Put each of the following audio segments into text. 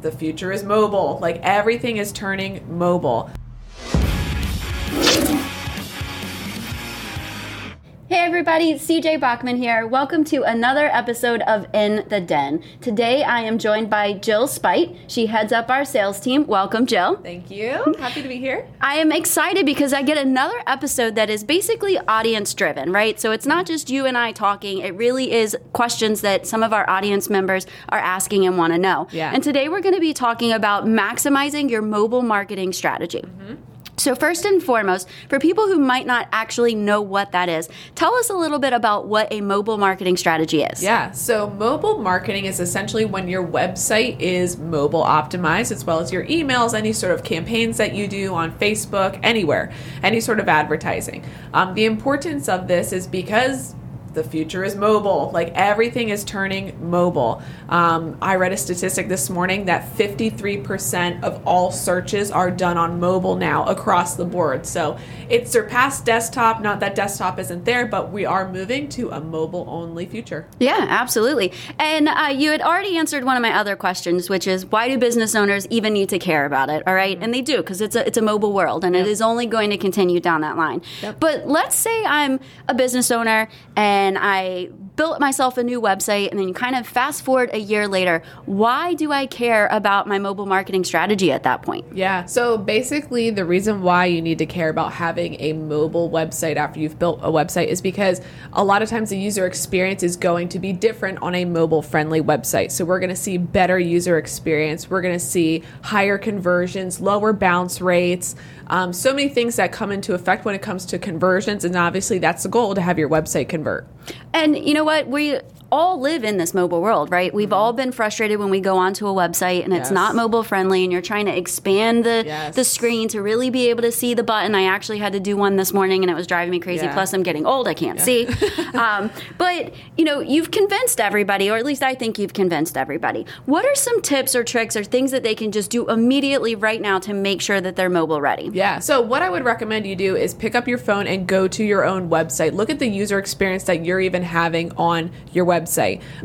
the future is mobile. Like everything is turning mobile. Hey everybody, CJ Bachmann here. Welcome to another episode of In the Den. Today I am joined by Jill Speight. She heads up our sales team. Welcome, Jill. Thank you. Happy to be here. I am excited because I get another episode that is basically audience driven, right? So it's not just you and I talking, it really is questions that some of our audience members are asking and want to know. Yeah. And today we're going to be talking about maximizing your mobile marketing strategy. Mm-hmm. So, first and foremost, for people who might not actually know what that is, tell us a little bit about what a mobile marketing strategy is. Yeah, so mobile marketing is essentially when your website is mobile optimized, as well as your emails, any sort of campaigns that you do on Facebook, anywhere, any sort of advertising. Um, the importance of this is because the future is mobile. Like everything is turning mobile. Um, I read a statistic this morning that 53% of all searches are done on mobile now across the board. So it surpassed desktop. Not that desktop isn't there, but we are moving to a mobile only future. Yeah, absolutely. And uh, you had already answered one of my other questions, which is why do business owners even need to care about it? All right? and they do because it's a it's a mobile world, and it is only going to continue down that line. Yep. But let's say I'm a business owner and I built myself a new website, and then you kind of fast forward a year later. Why do I care about my mobile marketing strategy at that point? Yeah. So basically, the reason why you need to care about having a mobile website after you've built a website is because a lot of times the user experience is going to be different on a mobile friendly website. So we're going to see better user experience. We're going to see higher conversions, lower bounce rates. Um, so many things that come into effect when it comes to conversions. And obviously, that's the goal to have your website convert. And you know what? We all live in this mobile world, right? We've all been frustrated when we go onto a website and it's Yes. not mobile friendly and you're trying to expand the Yes. the screen to really be able to see the button. I actually had to do one this morning and it was driving me crazy. Yeah. Plus I'm getting old, I can't see. um, but, you know, you've convinced everybody or at least I think you've convinced everybody. What are some tips or tricks or things that they can just do immediately right now to make sure that they're mobile ready? Yeah. So what I would recommend you do is pick up your phone and go to your own website. Look at the user experience that you're even having on your website.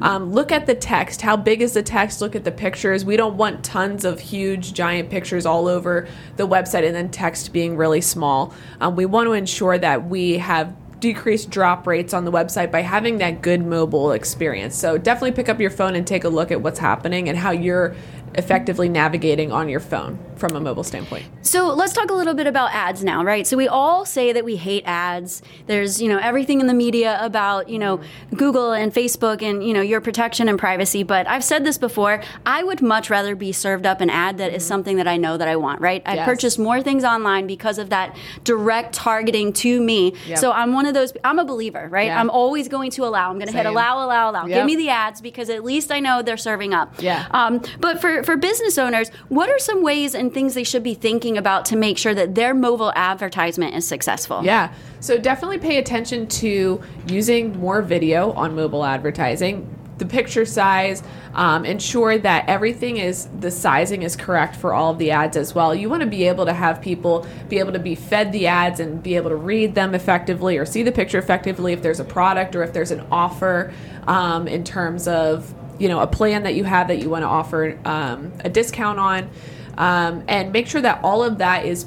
Um, look at the text. How big is the text? Look at the pictures. We don't want tons of huge, giant pictures all over the website and then text being really small. Um, we want to ensure that we have decreased drop rates on the website by having that good mobile experience. So definitely pick up your phone and take a look at what's happening and how you're effectively navigating on your phone from a mobile standpoint. So let's talk a little bit about ads now, right? So we all say that we hate ads. There's, you know, everything in the media about, you know, Google and Facebook and, you know, your protection and privacy. But I've said this before. I would much rather be served up an ad that is something that I know that I want, right? I Yes. purchase more things online because of that direct targeting to me. Yep. So I'm one of those, I'm a believer, right? Yeah. I'm always going to allow. I'm going to hit allow, allow, allow. Give me the ads because at least I know they're serving up. Yeah. Um, but for, for business owners, what are some ways and things they should be thinking about to make sure that their mobile advertisement is successful? Yeah. So definitely pay attention to using more video on mobile advertising. The picture size, um, ensure that everything is the sizing is correct for all of the ads as well. You want to be able to have people be able to be fed the ads and be able to read them effectively or see the picture effectively if there's a product or if there's an offer um, in terms of you know a plan that you have that you want to offer um, a discount on, um, and make sure that all of that is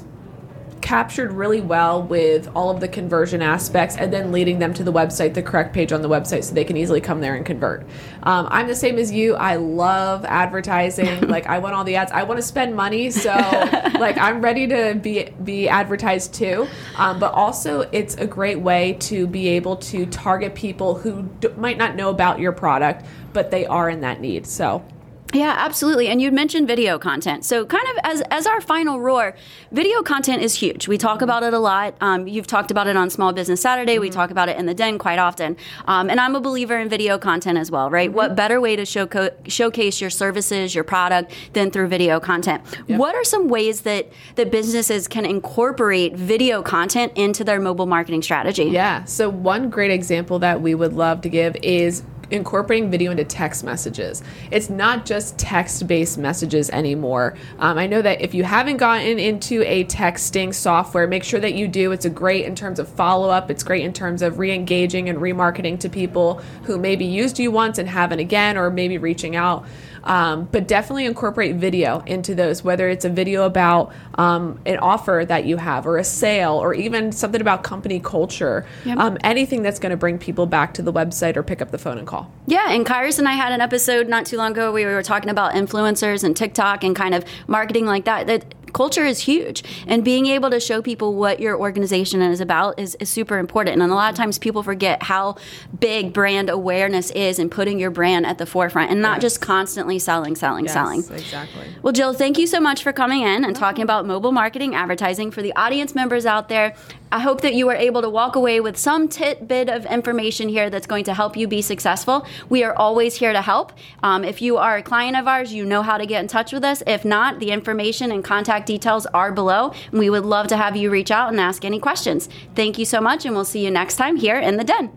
captured really well with all of the conversion aspects and then leading them to the website, the correct page on the website, so they can easily come there and convert. Um, I'm the same as you. I love advertising. like I want all the ads. I want to spend money, so like I'm ready to be be advertised too. Um, but also, it's a great way to be able to target people who d- might not know about your product, but they are in that need. So. Yeah, absolutely. And you'd mentioned video content. So, kind of as as our final roar, video content is huge. We talk about it a lot. Um, you've talked about it on Small Business Saturday. We talk about it in the Den quite often. Um, and I'm a believer in video content as well, right? What better way to show showcase your services, your product, than through video content? What are some ways that that businesses can incorporate video content into their mobile marketing strategy? Yeah. So one great example that we would love to give is incorporating video into text messages. It's not just text-based messages anymore. Um, I know that if you haven't gotten into a texting software, make sure that you do. It's a great in terms of follow-up. It's great in terms of re-engaging and remarketing to people who maybe used you once and haven't again, or maybe reaching out. Um, but definitely incorporate video into those, whether it's a video about um, an offer that you have, or a sale, or even something about company culture. Yep. Um, anything that's going to bring people back to the website or pick up the phone and call. Yeah, and Kairos and I had an episode not too long ago where we were talking about influencers and TikTok and kind of marketing like that. That culture is huge and being able to show people what your organization is about is, is super important and a lot of times people forget how big brand awareness is and putting your brand at the forefront and not Yes. just constantly selling selling Yes, selling exactly. well, Jill, thank you so much for coming in and talking about mobile marketing advertising. For the audience members out there, I hope that you are able to walk away with some tidbit of information here that's going to help you be successful. We are always here to help. Um, if you are a client of ours, you know how to get in touch with us. If not, the information and details are below. And we would love to have you reach out and ask any questions. Thank you so much, and we'll see you next time here in the den.